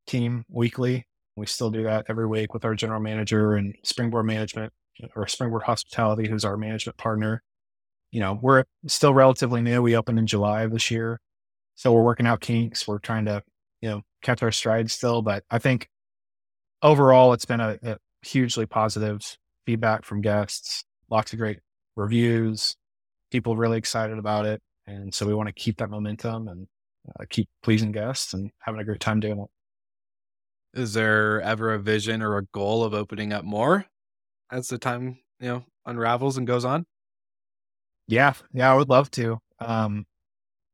team weekly. We still do that every week with our general manager and Springboard Management or Springboard Hospitality, who's our management partner. You know, we're still relatively new. We opened in July of this year, so we're working out kinks. We're trying to, you know, catch our stride still. But I think overall, it's been a, a hugely positive feedback from guests. Lots of great reviews, people really excited about it. And so we want to keep that momentum and uh, keep pleasing guests and having a great time doing it. Is there ever a vision or a goal of opening up more as the time, you know, unravels and goes on? Yeah. Yeah. I would love to. Um,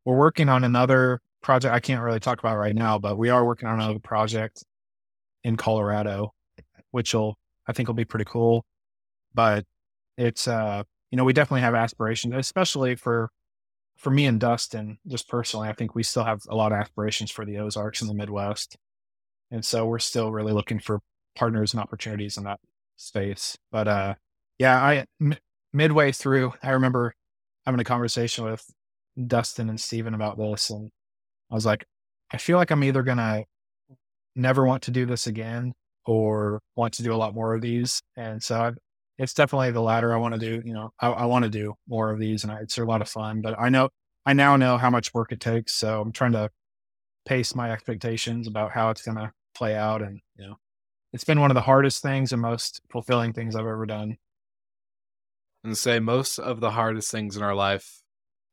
we're working on another project. I can't really talk about right now, but we are working on another project in Colorado, which will, I think will be pretty cool. But it's, uh, you know, we definitely have aspirations, especially for for me and Dustin, just personally, I think we still have a lot of aspirations for the Ozarks in the Midwest. And so we're still really looking for partners and opportunities in that space. But uh yeah, I m- midway through, I remember having a conversation with Dustin and Steven about this and I was like, I feel like I'm either going to never want to do this again or want to do a lot more of these. And so I've it's definitely the latter. I want to do, you know, I, I want to do more of these and I, it's a lot of fun, but I know, I now know how much work it takes. So I'm trying to pace my expectations about how it's going to play out. And, you know, it's been one of the hardest things and most fulfilling things I've ever done. And say most of the hardest things in our life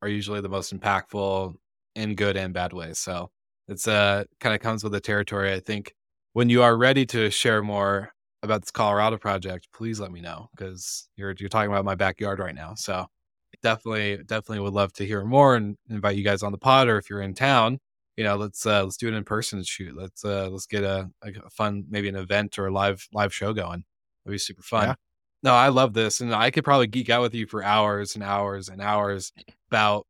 are usually the most impactful in good and bad ways. So it's uh kind of comes with the territory. I think when you are ready to share more about this Colorado project, please let me know because you're you're talking about my backyard right now. So definitely definitely would love to hear more and invite you guys on the pod or if you're in town, you know, let's uh let's do it in person shoot. Let's uh let's get a, a fun maybe an event or a live live show going. It'd be super fun. Yeah. No, I love this and I could probably geek out with you for hours and hours and hours about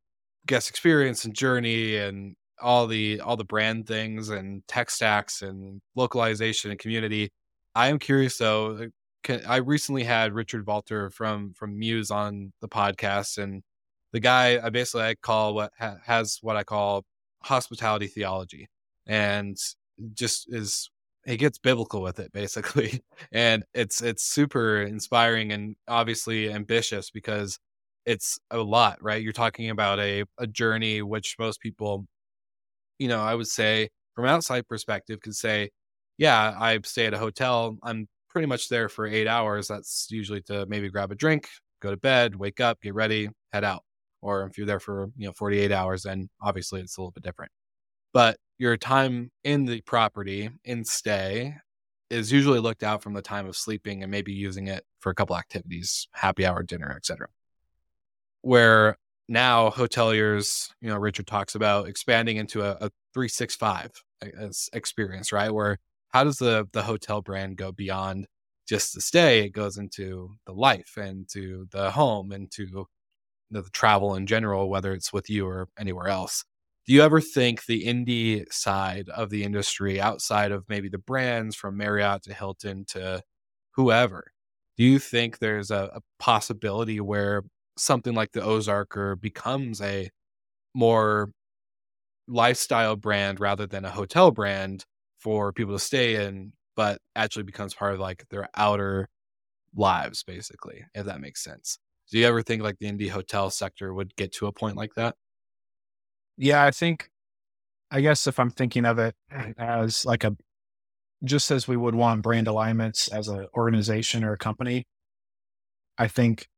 guest experience and journey and all the all the brand things and tech stacks and localization and community. I am curious though. Can, I recently had Richard Valter from from Muse on the podcast, and the guy I basically I call what ha, has what I call hospitality theology, and just is he gets biblical with it basically, and it's it's super inspiring and obviously ambitious because it's a lot, right? You're talking about a a journey which most people you know, I would say from outside perspective could say, yeah, I stay at a hotel. I'm pretty much there for eight hours. That's usually to maybe grab a drink, go to bed, wake up, get ready, head out. Or if you're there for, you know, 48 hours, then obviously it's a little bit different. But your time in the property in stay is usually looked out from the time of sleeping and maybe using it for a couple activities, happy hour, dinner, etc. Where now hoteliers, you know, Richard talks about expanding into a, a 365 experience, right? Where how does the the hotel brand go beyond just the stay? It goes into the life and to the home and to the, travel in general, whether it's with you or anywhere else. Do you ever think the indie side of the industry, outside of maybe the brands from Marriott to Hilton to whoever, do you think there's a, a possibility where something like the Ozarker becomes a more lifestyle brand rather than a hotel brand for people to stay in, but actually becomes part of like their outer lives, basically, if that makes sense. Do you ever think like the indie hotel sector would get to a point like that? Yeah, I think, I guess if I'm thinking of it as like a, just as we would want brand alignments as an organization or a company, I think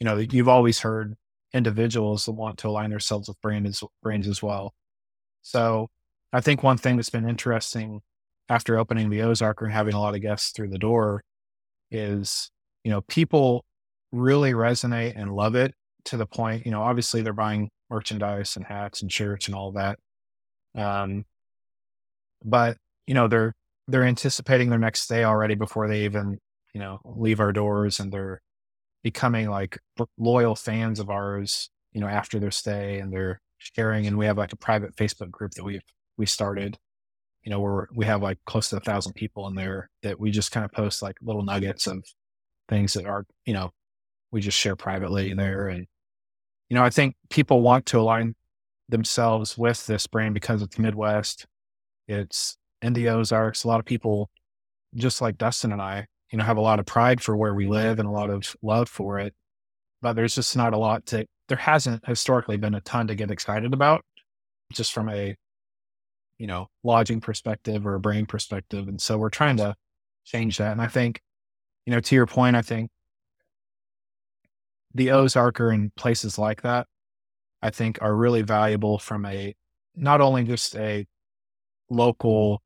you know, you've always heard individuals want to align themselves with brand as, brands as well. So I think one thing that's been interesting after opening the Ozark and having a lot of guests through the door is, you know, people really resonate and love it to the point, you know, obviously they're buying merchandise and hats and shirts and all that. Um, but you know, they're, they're anticipating their next stay already before they even, you know, leave our doors and they're, becoming like loyal fans of ours, you know, after their stay and they're sharing. And we have like a private Facebook group that we we started, you know, where we have like close to a thousand people in there that we just kind of post like little nuggets of things that are, you know, we just share privately there. And, you know, I think people want to align themselves with this brand because it's Midwest. It's in the Ozarks. A lot of people, just like Dustin and I, you know, have a lot of pride for where we live and a lot of love for it. But there's just not a lot to, there hasn't historically been a ton to get excited about just from a, you know, lodging perspective or a brain perspective. And so we're trying to change that. And I think, you know, to your point, I think the Ozarker and places like that, I think are really valuable from a, not only just a local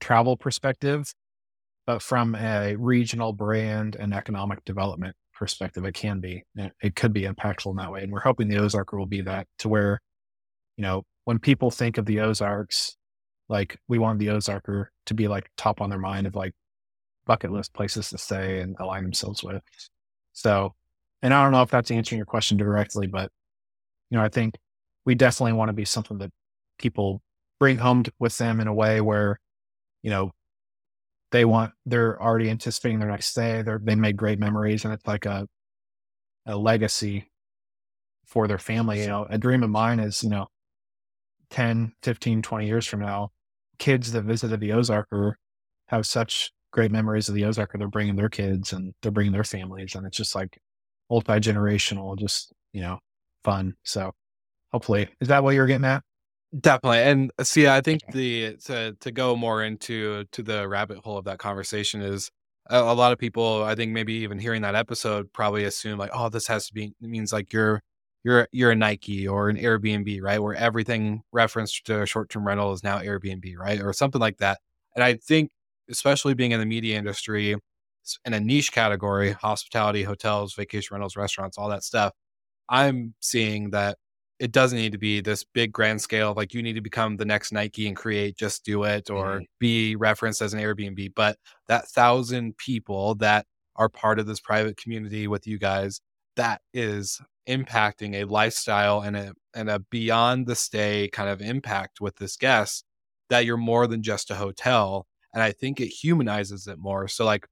travel perspective, but from a regional brand and economic development perspective, it can be, it could be impactful in that way. And we're hoping the Ozarker will be that to where, you know, when people think of the Ozarks, like we want the Ozarker to be like top on their mind of like bucket list places to stay and align themselves with. So, and I don't know if that's answering your question directly, but, you know, I think we definitely want to be something that people bring home with them in a way where, you know, they want they're already anticipating their next day. They're they made great memories and it's like a a legacy for their family. You know, a dream of mine is, you know, 10, 15, 20 years from now, kids that visited the Ozark or have such great memories of the Ozark they're bringing their kids and they're bringing their families. And it's just like multi generational, just, you know, fun. So hopefully, is that what you're getting at? Definitely. And uh, see, I think the to to go more into to the rabbit hole of that conversation is a, a, lot of people, I think maybe even hearing that episode probably assume like, oh, this has to be means like you're you're you're a Nike or an Airbnb, right? Where everything referenced to short term rental is now Airbnb, right? Or something like that. And I think especially being in the media industry in a niche category, hospitality, hotels, vacation rentals, restaurants, all that stuff, I'm seeing that it doesn't need to be this big grand scale like you need to become the next nike and create just do it or mm-hmm. be referenced as an airbnb but that thousand people that are part of this private community with you guys that is impacting a lifestyle and a and a beyond the stay kind of impact with this guest that you're more than just a hotel. And I think it humanizes it more. So, like,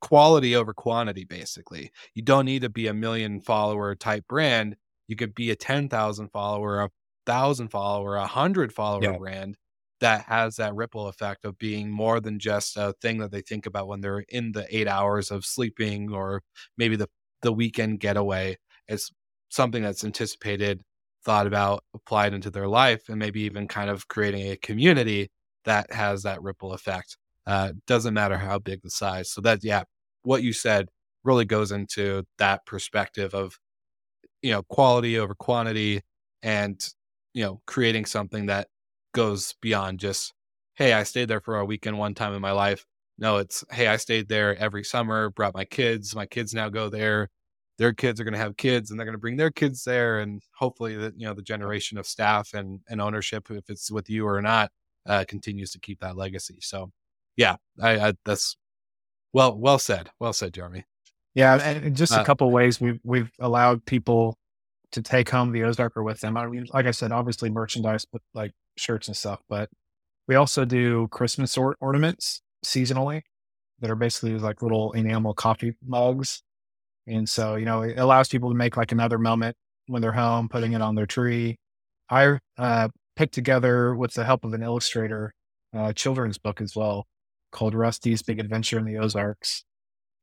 quality over quantity, basically. You don't need to be a million follower type brand. You could be a 10,000 follower, a thousand follower, a hundred follower yeah. brand that has that ripple effect of being more than just a thing that they think about when they're in the eight hours of sleeping or maybe the, the weekend getaway. It's something that's anticipated, thought about, applied into their life, and maybe even kind of creating a community that has that ripple effect. Uh, doesn't matter how big the size. So that, yeah, what you said really goes into that perspective of, you know, quality over quantity and, you know, creating something that goes beyond just, hey, I stayed there for a weekend one time in my life. No, it's, hey, I stayed there every summer, brought my kids. My kids now go there. Their kids are going to have kids and they're going to bring their kids there. And hopefully, that, you know, the generation of staff and, and ownership, if it's with you or not, uh, continues to keep that legacy. So, yeah, I, I that's well, well said. Well said, Jeremy. Yeah, and just a uh, couple ways we've we've allowed people to take home the Ozarker with them. I mean, like I said, obviously merchandise, but like shirts and stuff. But we also do Christmas or- ornaments seasonally that are basically like little enamel coffee mugs. And so, you know, it allows people to make like another moment when they're home, putting it on their tree. I uh, picked together, with the help of an illustrator, a children's book as well called Rusty's Big Adventure in the Ozarks.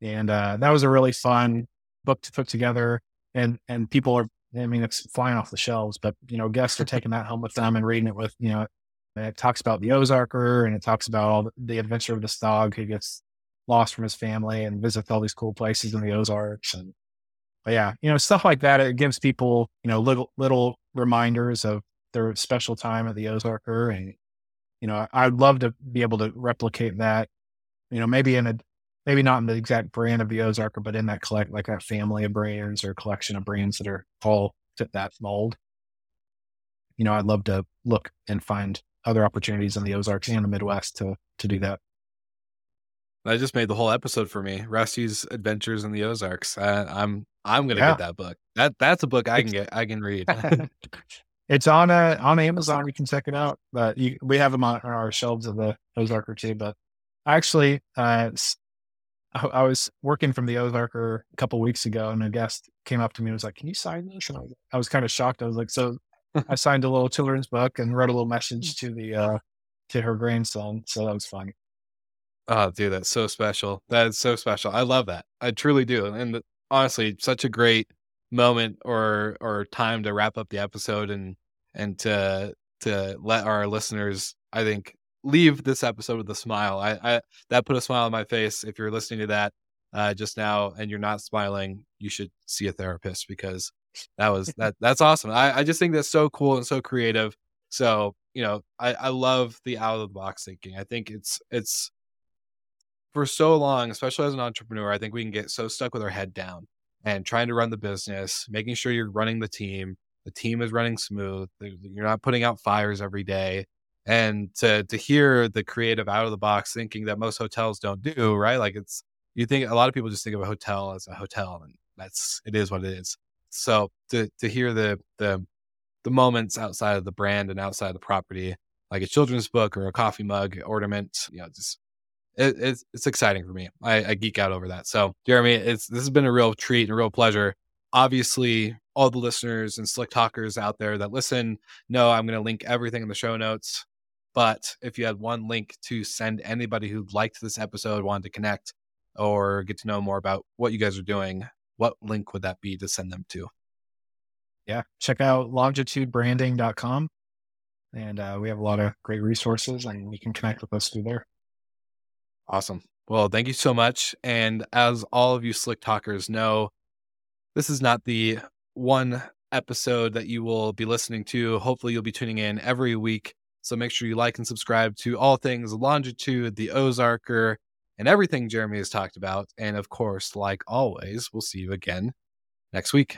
And uh, that was a really fun book to put together. And and people are I mean, it's flying off the shelves, but you know, guests are taking that home with them and reading it with, you know, it talks about the Ozarker and it talks about all the, the adventure of this dog who gets lost from his family and visits all these cool places in the Ozarks. And yeah, you know, stuff like that. It gives people, you know, little little reminders of their special time at the Ozarker. And, you know, I'd love to be able to replicate that, you know, maybe in a maybe not in the exact brand of the Ozarker, but in that collect like that family of brands or collection of brands that are all fit that mold. You know, I'd love to look and find other opportunities in the Ozarks and the Midwest to to do that. That just made the whole episode for me. Rusty's Adventures in the Ozarks. Uh, I'm I'm gonna yeah. get that book. That that's a book I can get. I can read. it's on uh, on Amazon. You can check it out. But you, we have them on our shelves of the Ozarker too. But actually, uh, I, I, was working from the Ozarker a couple weeks ago, and a guest came up to me and was like, "Can you sign this?" And I was, I was kind of shocked. I was like, "So." I signed a little children's book and wrote a little message to the uh, to her grandson. So that was fun. Oh, dude, that's so special. That is so special. I love that. I truly do. And the, honestly, such a great moment or or time to wrap up the episode and and to to let our listeners, I think, leave this episode with a smile. I, I that put a smile on my face. If you're listening to that uh, just now and you're not smiling, you should see a therapist because that was that that's awesome. I, I just think that's so cool and so creative. So you know, I, I love the out of the box thinking. I think it's it's for so long, especially as an entrepreneur, I think we can get so stuck with our head down and trying to run the business, making sure you're running the team, the team is running smooth, you're not putting out fires every day, and to to hear the creative out of the box thinking that most hotels don't do right? Like it's you think a lot of people just think of a hotel as a hotel and that's it is what it is. So to to hear the the the moments outside of the brand and outside of the property like a children's book or a coffee mug ornament you know just it, it's it's exciting for me I, I geek out over that so jeremy it's this has been a real treat and a real pleasure obviously all the listeners and slick talkers out there that listen know i'm going to link everything in the show notes but if you had one link to send anybody who liked this episode, wanted to connect or get to know more about what you guys are doing, what link would that be to send them to? Yeah, check out longitudebranding.com. And uh, we have a lot of great resources and you can connect with us through there. Awesome. Well, thank you so much. And as all of you slick talkers know, this is not the one episode that you will be listening to. Hopefully, you'll be tuning in every week so make sure you like and subscribe to all things Longitude, the Ozarker, and everything Jeremy has talked about. And of course, like always, we'll see you again next week.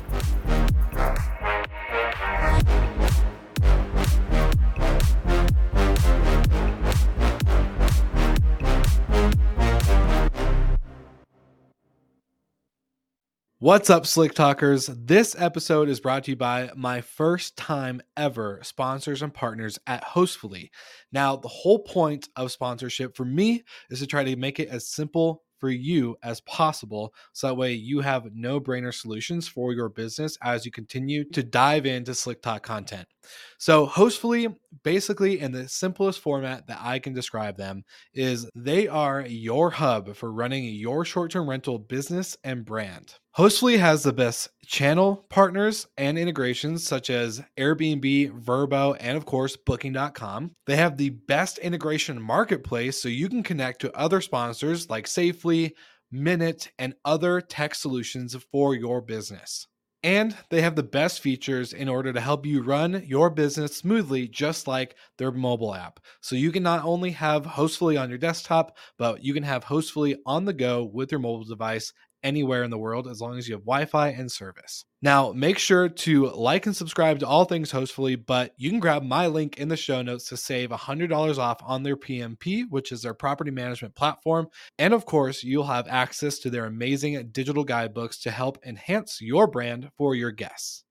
What's up, Slick Talkers? This episode is brought to you by my first time ever sponsors and partners at Hostfully. Now, the whole point of sponsorship for me is to try to make it as simple for you as possible. So that way you have no brainer solutions for your business as you continue to dive into Slick Talk content. So, Hostfully, basically, in the simplest format that I can describe them, is they are your hub for running your short term rental business and brand. Hostfully has the best channel partners and integrations such as Airbnb, Vrbo, and of course, Booking.com. They have the best integration marketplace so you can connect to other sponsors like Safely, Minut, and other tech solutions for your business. And they have the best features in order to help you run your business smoothly, just like their mobile app. So you can not only have Hostfully on your desktop, but you can have Hostfully on the go with your mobile device anywhere in the world as long as you have Wi Fi and service. Now, make sure to like and subscribe to all things Hostfully, but you can grab my link in the show notes to save $100 off on their PMP, which is their property management platform. And of course, you'll have access to their amazing digital guidebooks to help enhance your brand for your guests.